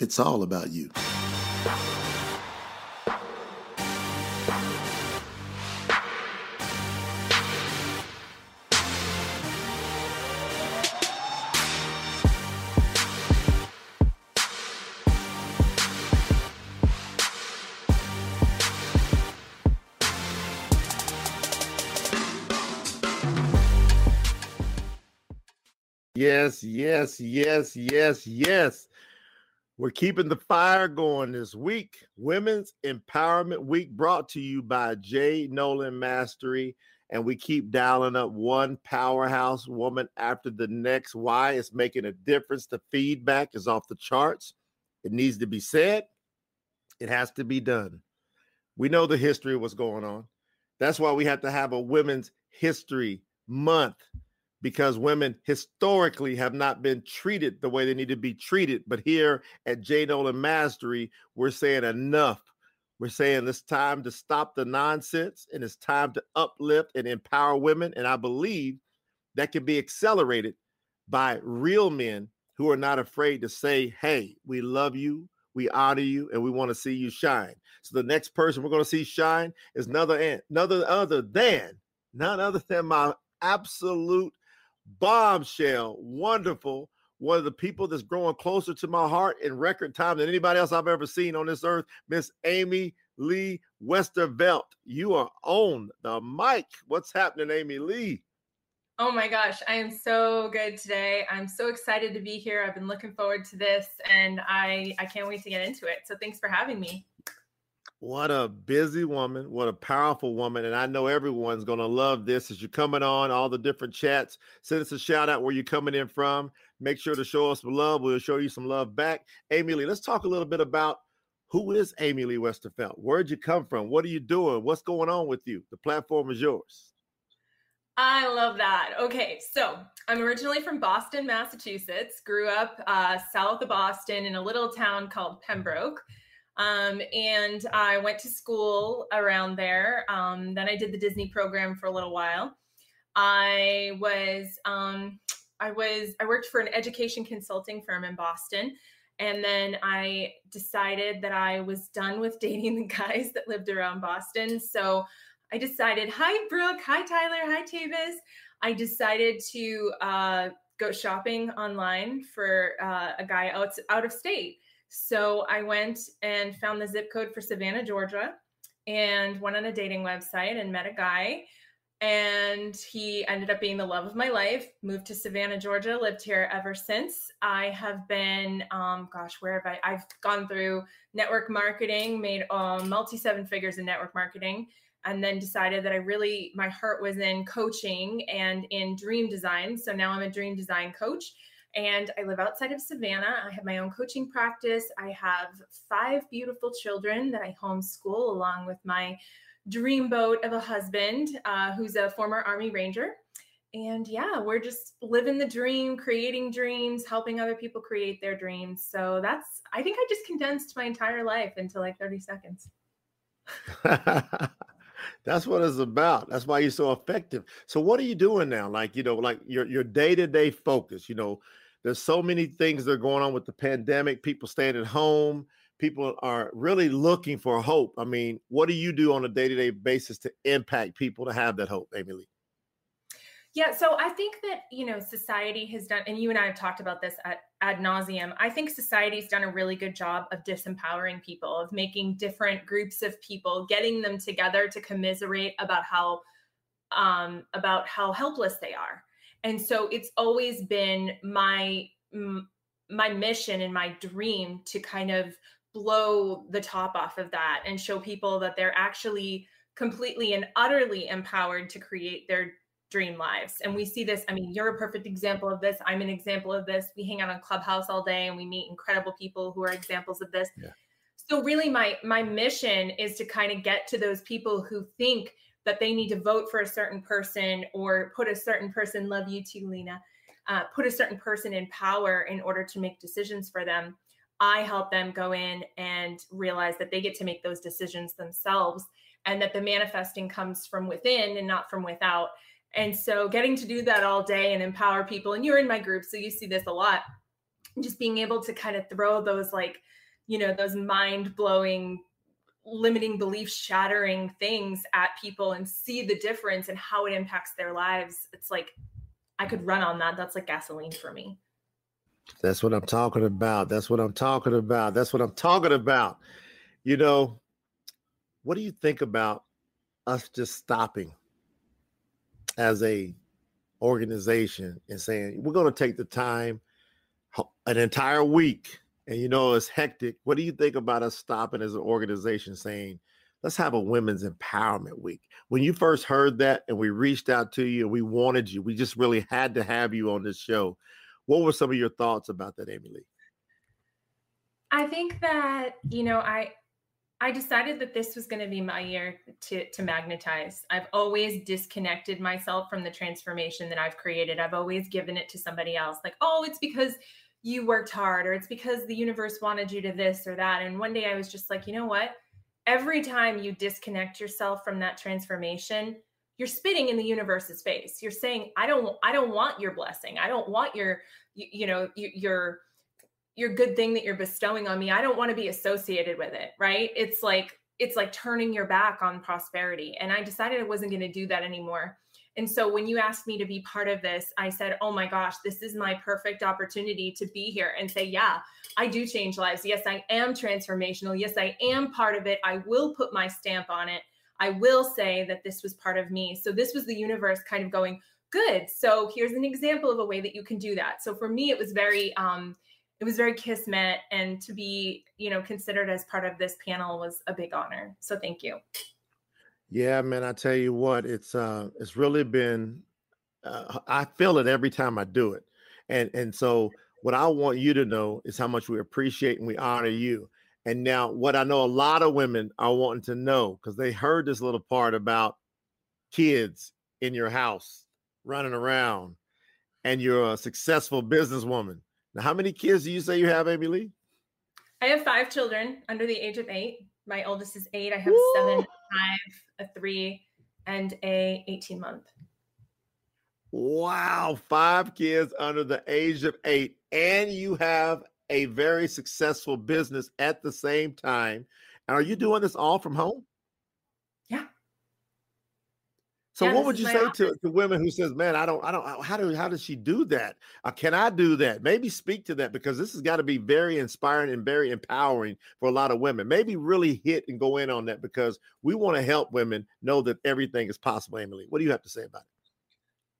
It's all about you. Yes, yes, yes, yes, yes. We're keeping the fire going this week. Women's Empowerment Week brought to you by Jay Noland Mastery. And we keep dialing up one powerhouse woman after the next. Why? It's making a difference. The feedback is off the charts. It needs to be said, it has to be done. We know the history of what's going on. That's why we have to have a Women's History Month because women historically have not been treated the way they need to be treated. But here at Jay Noland Mastery, we're saying enough. We're saying it's time to stop the nonsense and it's time to uplift and empower women. And I believe that can be accelerated by real men who are not afraid to say, hey, we love you, we honor you, and we want to see you shine. So the next person we're going to see shine is another, another other than, none other than my absolute bombshell, wonderful, one of the people that's growing closer to my heart in record time than anybody else I've ever seen on this earth, Miss Amy Lee Westervelt. You are on the mic. What's happening, Amy Lee? Oh my gosh, I am so good today. I'm so excited to be here. I've been looking forward to this and I I can't wait to get into it. So thanks for having me. What a busy woman. What a powerful woman. And I know everyone's going to love this as you're coming on all the different chats. Send us a shout out where you're coming in from. Make sure to show us some love. We'll show you some love back. Amy Lee, let's talk a little bit about who is Amy Lee Westervelt? Where'd you come from? What are you doing? What's going on with you? The platform is yours. I love that. Okay, so I'm originally from Boston, Massachusetts. Grew up uh, south of Boston in a little town called Pembroke. Um, and I went to school around there. Um, then I did the Disney program for a little while. I was um, I was I worked for an education consulting firm in Boston, and then I decided that I was done with dating the guys that lived around Boston. So I decided, hi Brooke, hi Tyler, hi Tavis. I decided to uh, go shopping online for uh, a guy out out of state. So I went and found the zip code for Savannah, Georgia, and went on a dating website and met a guy. And he ended up being the love of my life. Moved to Savannah, Georgia, lived here ever since. I have been, um, gosh, where have I? I've gone through network marketing, made um, multi seven figures in network marketing, and then decided that I really, my heart was in coaching and in dream design. So now I'm a dream design coach and I live outside of Savannah. I have my own coaching practice. I have five beautiful children that I homeschool along with my dreamboat of a husband uh, who's a former Army Ranger. And yeah, we're just living the dream, creating dreams, helping other people create their dreams. So that's, I think I just condensed my entire life into like 30 seconds. That's what it's about. That's why you're so effective. So what are you doing now? Like, you know, like your your day-to-day focus, you know, there's so many things that are going on with the pandemic, people staying at home, people are really looking for hope. I mean, what do you do on a day-to-day basis to impact people to have that hope, Amy Lee? Yeah, so I think that you know society has done, and you and I have talked about this at ad nauseum. I think society's done a really good job of disempowering people, of making different groups of people, getting them together to commiserate about how um, about how helpless they are. And so it's always been my my mission and my dream to kind of blow the top off of that and show people that they're actually completely and utterly empowered to create their dream lives. And we see this. I mean, you're a perfect example of this. I'm an example of this. We hang out on Clubhouse all day and we meet incredible people who are examples of this. Yeah. So really my my mission is to kind of get to those people who think that they need to vote for a certain person or put a certain person love you too Lena. Uh, put a certain person in power in order to make decisions for them. I help them go in and realize that they get to make those decisions themselves and that the manifesting comes from within and not from without and so getting to do that all day and empower people, and you're in my group, so you see this a lot. just being able to kind of throw those like, you know, those mind blowing, limiting belief shattering things at people and see the difference and how it impacts their lives. It's like, I could run on that. That's like gasoline for me. That's what I'm talking about. That's what I'm talking about. That's what I'm talking about. You know, what do you think about us just stopping as a organization and saying we're going to take the time an entire week and you know it's hectic what do you think about us stopping as an organization saying let's have a women's empowerment week when you first heard that and we reached out to you and we wanted you we just really had to have you on this show what were some of your thoughts about that amy lee i think that you know i I decided that this was going to be my year to to magnetize. I've always disconnected myself from the transformation that I've created. I've always given it to somebody else. Like, "Oh, it's because you worked hard or it's because the universe wanted you to this or that." And one day I was just like, "You know what? Every time you disconnect yourself from that transformation, you're spitting in the universe's face. You're saying, "I don't I don't want your blessing. I don't want your you, you know, your your good thing that you're bestowing on me i don't want to be associated with it right it's like it's like turning your back on prosperity and i decided i wasn't going to do that anymore and so when you asked me to be part of this i said oh my gosh this is my perfect opportunity to be here and say yeah i do change lives. Yes i am transformational. Yes i am part of it. I will put my stamp on it. I will say that this was part of me. So this was the universe kind of going good. So here's an example of a way that you can do that. So for me it was very um it was very kismet and to be you know considered as part of this panel was a big honor. So thank you yeah man i tell you what it's uh it's really been uh, i feel it every time i do it and and so what i want you to know is how much we appreciate and we honor you and now what i know a lot of women are wanting to know because they heard this little part about kids in your house running around and you're a successful businesswoman now, how many kids do you say you have, Amy Lee? I have five children under the age of eight. My oldest is eight. I have Woo! seven, five, a three, and a 18 month. Wow, five kids under the age of eight, and you have a very successful business at the same time. And are you doing this all from home? So yeah, what would you say to, to women who says, "Man, I don't, I don't, how do, how does she do that? Uh, can I do that? Maybe speak to that because this has got to be very inspiring and very empowering for a lot of women. Maybe really hit and go in on that because we want to help women know that everything is possible. Amy Lee, what do you have to say about it?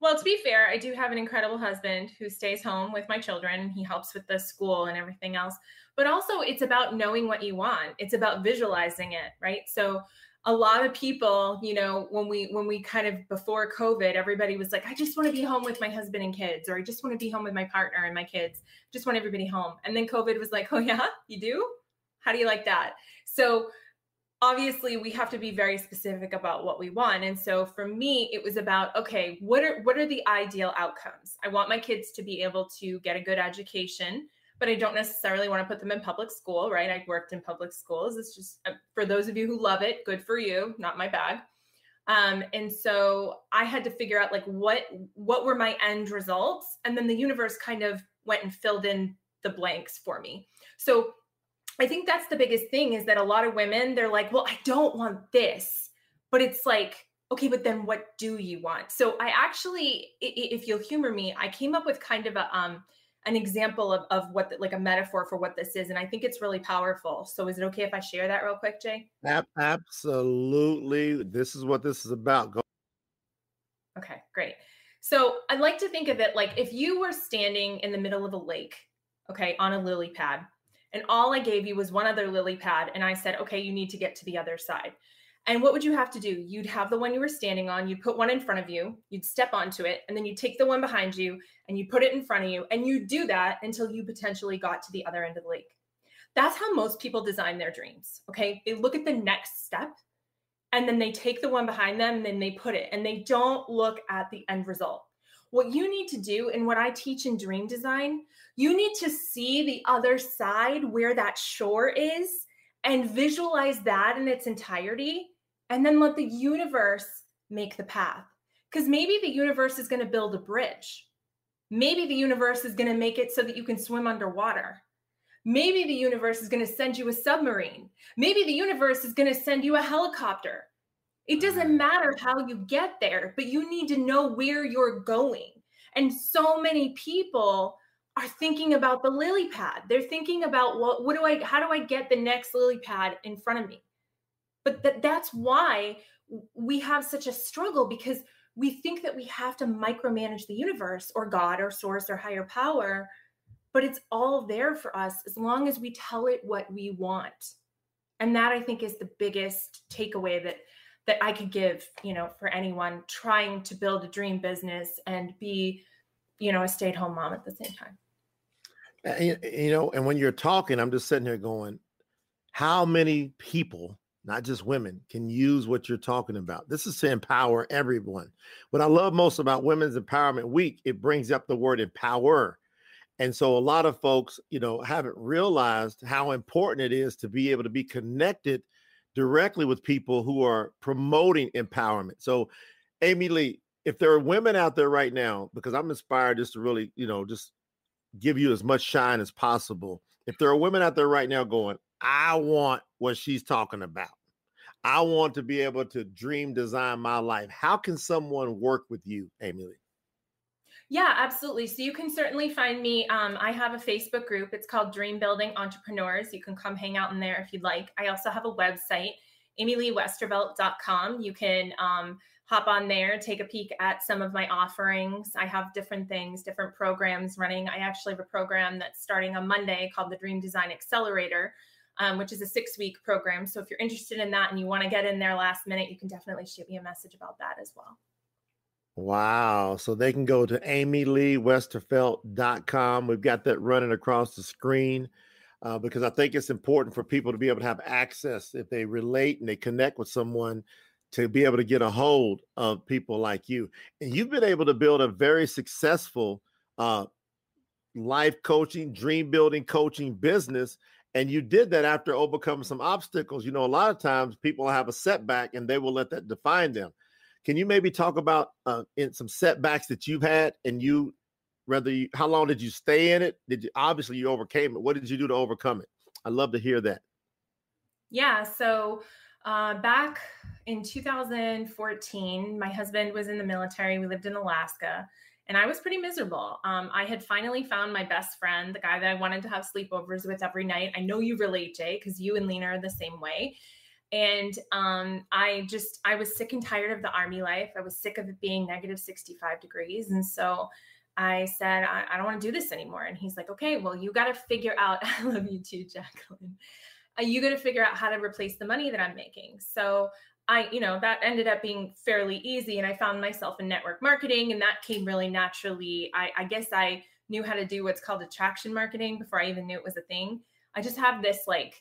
Well, to be fair, I do have an incredible husband who stays home with my children. He helps with the school and everything else. But also, it's about knowing what you want. It's about visualizing it, right? So a lot of people you know when we when we kind of before covid everybody was like i just want to be home with my husband and kids or i just want to be home with my partner and my kids. Just want everybody home. And then covid was like oh yeah? You do? How do you like that? So obviously we have to be very specific about what we want. And so for me it was about okay what are what are the ideal outcomes? I want my kids to be able to get a good education but I don't necessarily want to put them in public school, right? I worked in public schools. It's just uh, for those of you who love it, good for you, not my bag. Um, and so I had to figure out like what what were my end results, and then the universe kind of went and filled in the blanks for me. So I think that's the biggest thing is that a lot of women they're like, well, I don't want this, but it's like okay, but then what do you want? So I actually, if you'll humor me, I came up with kind of a um, an example of, of what the, like a metaphor for what this is and i think it's really powerful. So is it okay if i share that real quick jay? Absolutely. This is what this is about. Go. okay great. So i'd like to think of it like if you were standing in the middle of a lake okay on a lily pad and all i gave you was one other lily pad and i said okay you need to get to the other side and what would you have to do? You'd have the one you were standing on, you'd put one in front of you, you'd step onto it, and then you take the one behind you and you put it in front of you. And you do that until you potentially got to the other end of the lake. That's how most people design their dreams. Okay. They look at the next step and then they take the one behind them and then they put it and they don't look at the end result. What you need to do, and what I teach in dream design, you need to see the other side where that shore is and visualize that in its entirety and then let the universe make the path because maybe the universe is going to build a bridge Maybe the universe is going to make it so that you can swim underwater. Maybe the universe is going to send you a submarine. Maybe the universe is going to send you a helicopter. It doesn't matter how you get there, but you need to know where you're going. And so many people are thinking about the lily pad. They're thinking about what what do I how do I get the next lily pad in front of me? But that that's why we have such a struggle because we think that we have to micromanage the universe or God or source or higher power, but it's all there for us as long as we tell it what we want. And that I think is the biggest takeaway that that I could give, you know, for anyone trying to build a dream business and be, you know, a stay-at-home mom at the same time. And, you know, and when you're talking, I'm just sitting here going, how many people not just women, can use what you're talking about. This is to empower everyone. What I love most about Women's Empowerment Week, it brings up the word empower. And so a lot of folks, you know, haven't realized how important it is to be able to be connected directly with people who are promoting empowerment. So, Amy Lee, if there are women out there right now, because I'm inspired just to really, you know, just give you as much shine as possible. If there are women out there right now going, I want what she's talking about. I want to be able to dream design my life. How can someone work with you, Lee? Yeah, absolutely. So you can certainly find me. Um, I have a Facebook group. It's called Dream Building Entrepreneurs. You can come hang out in there if you'd like. I also have a website, amyleewestervelt.com. You can um, hop on there, take a peek at some of my offerings. I have different things, different programs running. I actually have a program that's starting on Monday called the Dream Design Accelerator um, which is a six week program. So if you're interested in that and you want to get in there last minute, you can definitely shoot me a message about that as well. Wow. So they can go to amyleewestervelt.com. We've got that running across the screen uh, because I think it's important for people to be able to have access if they relate and they connect with someone to be able to get a hold of people like you. And you've been able to build a very successful uh, life coaching, dream building coaching business and you did that after overcoming some obstacles. You know, a lot of times people have a setback and they will let that define them. Can you maybe talk about uh, in some setbacks that you've had and you, whether you, how long did you stay in it? Did you obviously you overcame it? What did you do to overcome it? I'd love to hear that. Yeah. So uh, back in 2014, my husband was in the military. We lived in Alaska and I was pretty miserable. Um, I had finally found my best friend, the guy that I wanted to have sleepovers with every night. I know you relate, Jay, because you and Lena are the same way. And um, I just, I was sick and tired of the army life. I was sick of it being negative 65 degrees. And so I said, I, I don't want to do this anymore. And he's like, okay, well, you got to figure out, I love you too, Jacqueline. Uh, you got to figure out how to replace the money that I'm making. So I, you know, that ended up being fairly easy. And I found myself in network marketing, and that came really naturally. I, I guess I knew how to do what's called attraction marketing before I even knew it was a thing. I just have this like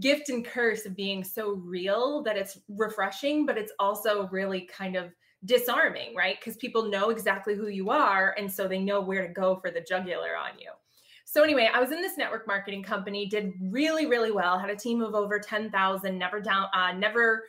gift and curse of being so real that it's refreshing, but it's also really kind of disarming, right? Because people know exactly who you are. And so they know where to go for the jugular on you. So anyway, I was in this network marketing company, did really, really well, had a team of over 10,000, never down, uh, never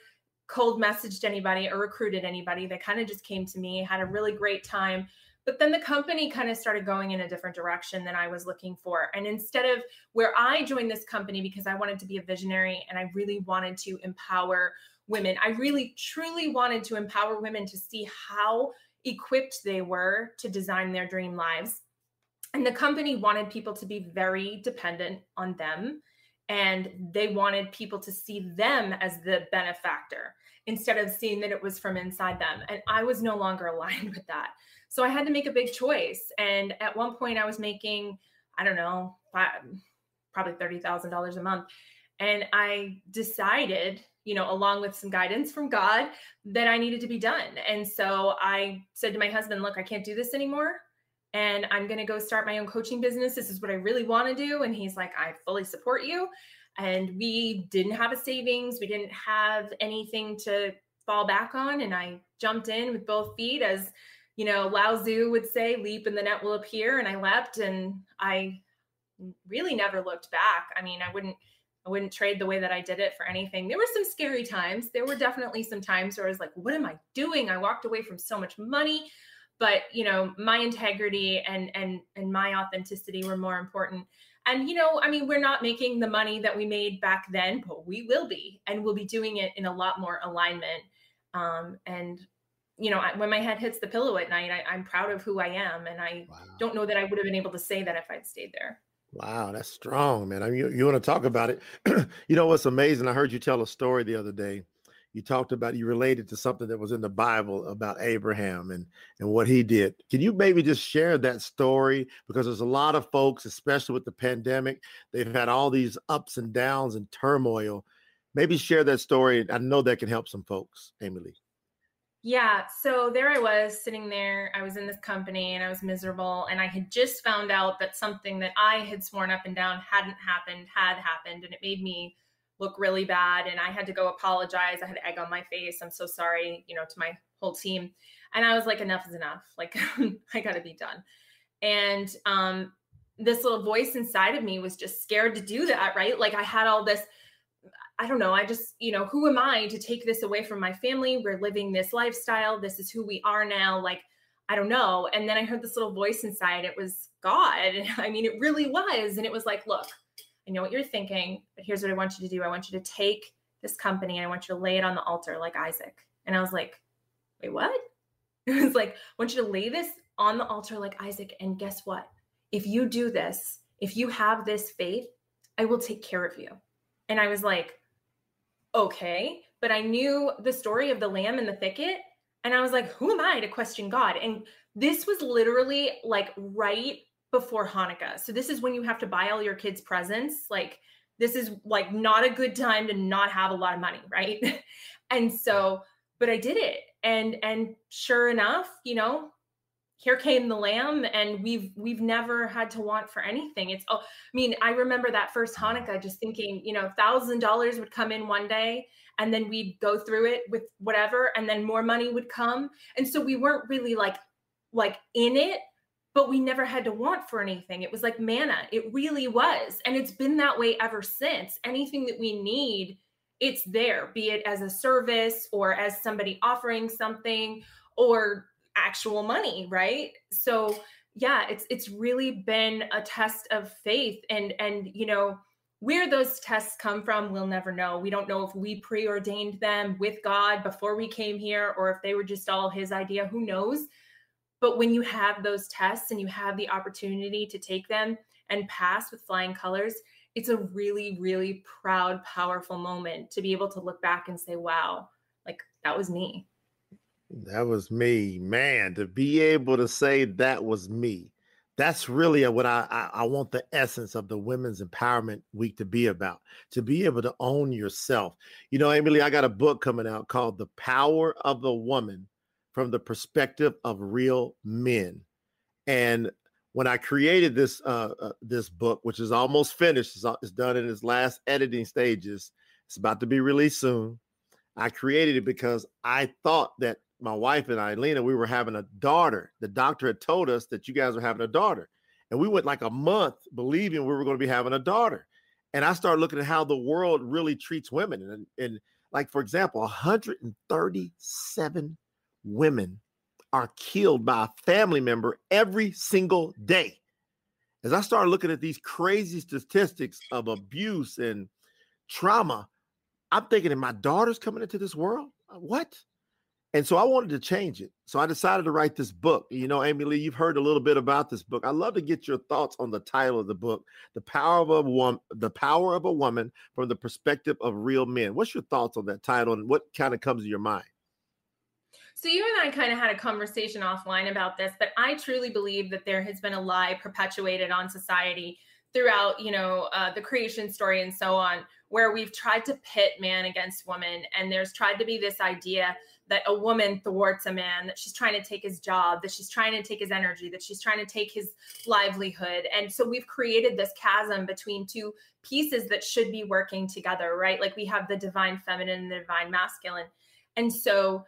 cold messaged anybody or recruited anybody. They kind of just came to me, had a really great time. But then the company kind of started going in a different direction than I was looking for. And instead of where I joined this company because I wanted to be a visionary and I really wanted to empower women, I really truly wanted to empower women to see how equipped they were to design their dream lives. And the company wanted people to be very dependent on them and they wanted people to see them as the benefactor instead of seeing that it was from inside them. And I was no longer aligned with that. So I had to make a big choice. And at one point, I was making, I don't know, probably $30,000 a month. And I decided, you know, along with some guidance from God, that I needed to be done. And so I said to my husband, Look, I can't do this anymore. And I'm going to go start my own coaching business. This is what I really want to do. And he's like, I fully support you and we didn't have a savings we didn't have anything to fall back on and i jumped in with both feet as you know lao tzu would say leap and the net will appear and i leapt and i really never looked back. I mean i wouldn't i wouldn't trade the way that i did it for anything. There were some scary times. There were definitely some times where i was like what am i doing? I walked away from so much money. But you know my integrity and and and my authenticity were more important and you know i mean we're not making the money that we made back then but we will be and we'll be doing it in a lot more alignment. Um, and you know when my head hits the pillow at night I, am proud of who i am and i wow. don't know that i would have been able to say that if i'd stayed there. Wow that's strong man. I mean you, you want to talk about it? You know what's amazing? I heard you tell a story the other day you talked about you related to something that was in the bible about abraham and and what he did can you maybe just share that story because there's a lot of folks especially with the pandemic they've had all these ups and downs and turmoil maybe share that story i know that can help some folks amy lee yeah. So there I was sitting there. I was in this company and I was miserable. And I had just found out that something that I had sworn up and down hadn't happened had happened. And it made me look really bad. And I had to go apologize. I had egg on my face. I'm so sorry, you know, to my whole team. And I was like, enough is enough. Like, I got to be done. And um, this little voice inside of me was just scared to do that. Right. Like, I had all this I don't know. I just, you know, who am I to take this away from my family? We're living this lifestyle. This is who we are now. Like, I don't know. And then I heard this little voice inside. It was God. I mean, it really was. And it was like, look, I know what you're thinking, but here's what I want you to do. I want you to take this company and I want you to lay it on the altar like Isaac. And I was like, wait, what? It was like, I want you to lay this on the altar like Isaac. And guess what? If you do this, if you have this faith, I will take care of you. And I was like, okay. But I knew the story of the lamb in the thicket. And I was like, who am I to question God? And this was literally like right before Hanukkah. So this is when you have to buy all your kids' presents. Like, this is like not a good time to not have a lot of money, right? and so, but I did it. And and sure enough, you know, here came the lamb and we've we've never had to want for anything it's oh i mean i remember that first hanukkah just thinking you know thousand dollars would come in one day and then we'd go through it with whatever and then more money would come and so we weren't really like like in it but we never had to want for anything. It was like manna. It really was. And it's been that way ever since. Anything that we need it's there be it as a service or as somebody offering something or actual money, right? So yeah, it's it's really been a test of faith. And and you know where those tests come from we'll never know. We don't know if we preordained them with god before we came here or if they were just all his idea. Who knows but when you have those tests and you have the opportunity to take them and pass with flying colors it's a really really proud powerful moment to be able to look back and say wow like that was me that was me, man. To be able to say that was me, that's really what I, I, I want the essence of the Women's Empowerment Week to be about. To be able to own yourself. You know, Amy Lee, I got a book coming out called "The Power of the Woman" from the perspective of real men. And when I created this uh, uh, this book, which is almost finished, it's, it's done in its last editing stages. It's about to be released soon. I created it because I thought that my wife and I, Lena, we were having a daughter. The doctor had told us that you guys were having a daughter. And we went like a month believing we were going to be having a daughter. And I started looking at how the world really treats women. And, and like, for example, 137 women are killed by a family member every single day. As I started looking at these crazy statistics of abuse and trauma, I'm thinking, my daughter's coming into this world? Uh, what? And so I wanted to change it. So I decided to write this book. You know, Amy Lee, you've heard a little bit about this book. I'd love to get your thoughts on the title of the book, The Power of a Woman, The Power of a Woman from the Perspective of Real Men. What's your thoughts on that title and what kind of comes to your mind? So you and I kind of had a conversation offline about this, but I truly believe that there has been a lie perpetuated on society throughout, you know, uh, the creation story and so on, where we've tried to pit man against woman, and there's tried to be this idea that a woman thwarts a man, that she's trying to take his job, that she's trying to take his energy, that she's trying to take his livelihood. And so we've created this chasm between two pieces that should be working together, right? Like we have the divine feminine and the divine masculine. And so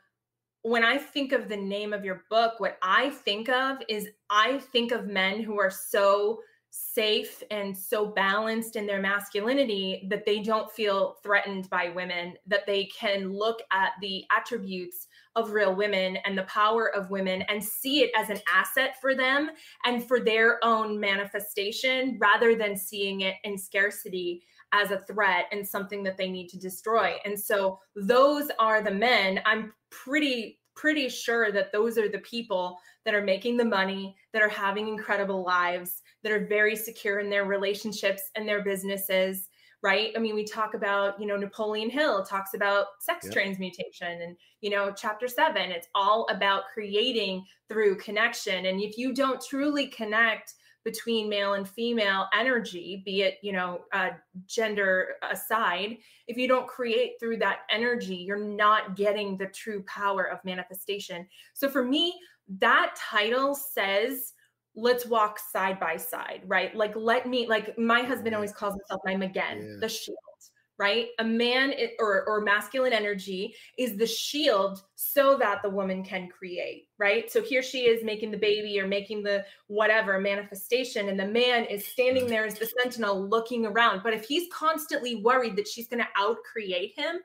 when I think of the name of your book, what I think of is I think of men who are so safe and so balanced in their masculinity that they don't feel threatened by women, that they can look at the attributes of real women and the power of women and see it as an asset for them and for their own manifestation rather than seeing it in scarcity as a threat and something that they need to destroy. And so those are the men I'm pretty pretty sure that those are the people that are making the money, that are having incredible lives, that are very secure in their relationships and their businesses, right? I mean, we talk about, you know, Napoleon Hill talks about sex yep. transmutation and, you know, chapter seven, it's all about creating through connection. And if you don't truly connect between male and female energy, be it, you know, uh, gender aside, if you don't create through that energy, you're not getting the true power of manifestation. So for me, that title says, let's walk side by side, right? Like, let me, like, my husband always calls himself my Magen, yeah. the shield, right? A man or, or masculine energy is the shield so that the woman can create, right? So here she is making the baby or making the whatever manifestation, and the man is standing there as the sentinel looking around. But if he's constantly worried that she's going to out create him,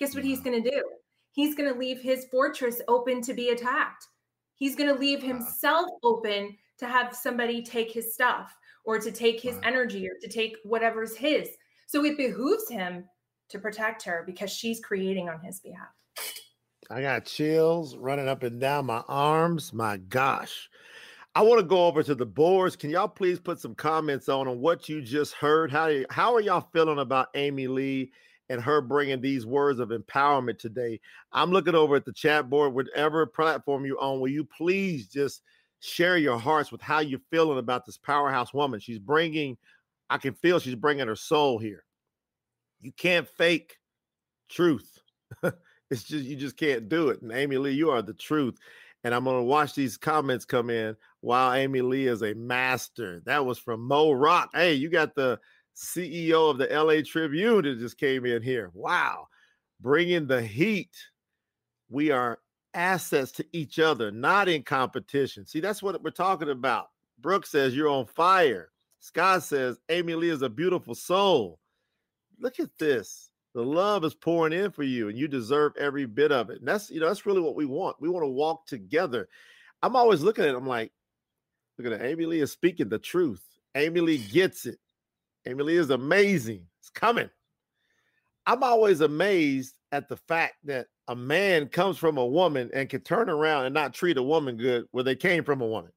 guess what he's going to do? He's going to leave his fortress open to be attacked. He's going to leave himself open to have somebody take his stuff or to take his energy or to take whatever's his. So it behooves him to protect her because she's creating on his behalf. I got chills running up and down my arms. My gosh. I want to go over to the boards. Can y'all please put some comments on on what you just heard? How how are y'all feeling about Amy Lee and her bringing these words of empowerment today? I'm looking over at the chat board, whatever platform you're on. Will you please just share your hearts with how you're feeling about this powerhouse woman. She's bringing, I can feel she's bringing her soul here. You can't fake truth. it's just, you just can't do it. And Amy Lee, you are the truth. And I'm going to watch these comments come in. Wow, Amy Lee is a master. That was from Mo Rock. Hey, you got the CEO of the LA Tribune that just came in here. Wow. Bringing the heat. We are assets to each other, not in competition. See, that's what we're talking about. Brooke says you're on fire. Scott says Amy Lee is a beautiful soul. Look at this. The love is pouring in for you, and you deserve every bit of it. And that's you know that's really what we want. We want to walk together. I'm always looking at it. I'm like, look at it. Amy Lee is speaking the truth. Amy Lee gets it. Amy Lee is amazing. It's coming. I'm always amazed at the fact that a man comes from a woman and can turn around and not treat a woman good where they came from a woman.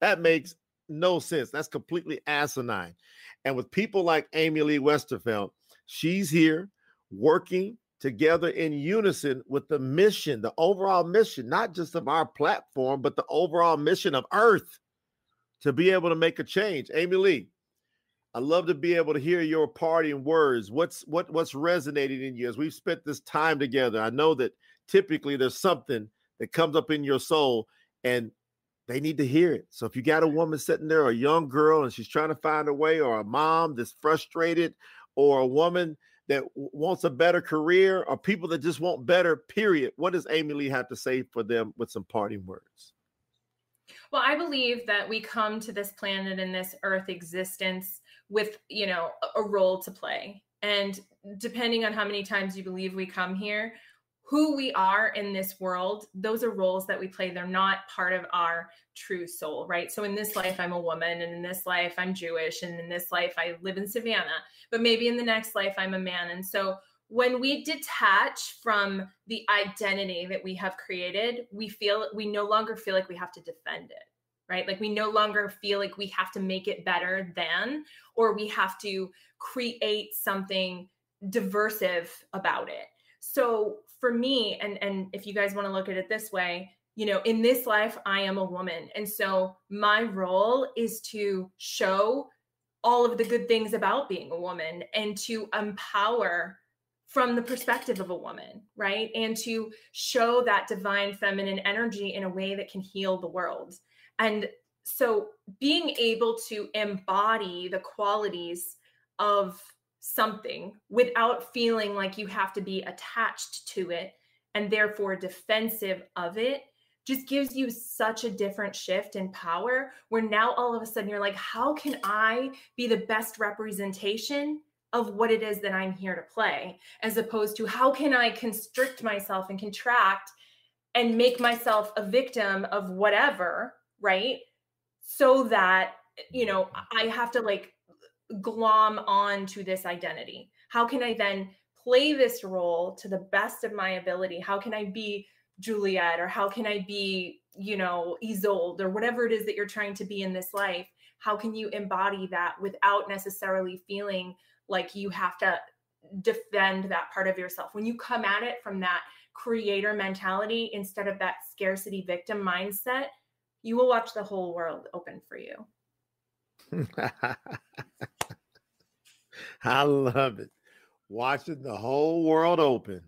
That mm-hmm. makes no sense. That's completely asinine. And with people like Amy Lee Westervelt, she's here working together in unison with the mission, the overall mission, not just of our platform, but the overall mission of Earth to be able to make a change. Amy Lee, I love to be able to hear your parting words. What's what what's resonating in you as we've spent this time together? I know that typically there's something that comes up in your soul and they need to hear it. So if you got a woman sitting there, a young girl, and she's trying to find a way, or a mom that's frustrated, or a woman that wants a better career, or people that just want better, period. What does Amy Lee have to say for them with some parting words? Well, I believe that we come to this planet and this earth existence with you know a role to play. And depending on how many times you believe we come here who we are in this world those are roles that we play. They're not part of our true soul right? So in this life i'm a woman and in this life i'm jewish and in this life i live in savannah. But maybe in the next life i'm a man. And so when we detach from the identity that we have created we feel we no longer feel like we have to defend it right? Like we no longer feel like we have to make it better than, or we have to create something diversive about it. So for me, and and if you guys want to look at it this way, you know, in this life, I am a woman. And so my role is to show all of the good things about being a woman and to empower from the perspective of a woman, right? And to show that divine feminine energy in a way that can heal the world. And so being able to embody the qualities of something without feeling like you have to be attached to it and therefore defensive of it just gives you such a different shift in power where now all of a sudden you're like, how can I be the best representation of what it is that I'm here to play, as opposed to how can I constrict myself and contract and make myself a victim of whatever, right? So that, you know, I have to like glom on to this identity. How can I then play this role to the best of my ability? How can I be Juliet or how can I be, you know, Isolde or whatever it is that you're trying to be in this life? How can you embody that without necessarily feeling like you have to defend that part of yourself? When you come at it from that creator mentality instead of that scarcity victim mindset, you will watch the whole world open for you. I love it. Watching the whole world open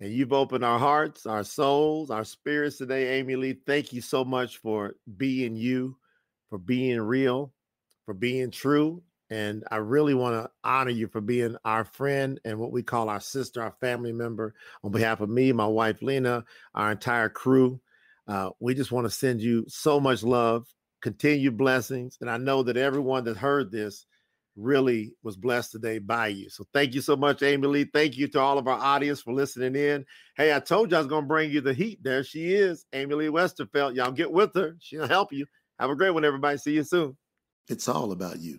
and you've opened our hearts, our souls, our spirits today, Amy Lee. Thank you so much for being you, for being real, for being true. And I really want to honor you for being our friend and what we call our sister, our family member. On behalf of me, my wife, Lena, our entire crew, uh, we just want to send you so much love, continued blessings. And I know that everyone that heard this really was blessed today by you. So thank you so much, Amy Lee. Thank you to all of our audience for listening in. Hey, I told you I was going to bring you the heat. There she is, Amy Lee Westervelt. Y'all get with her. She'll help you. Have a great one, everybody. See you soon. It's all about you.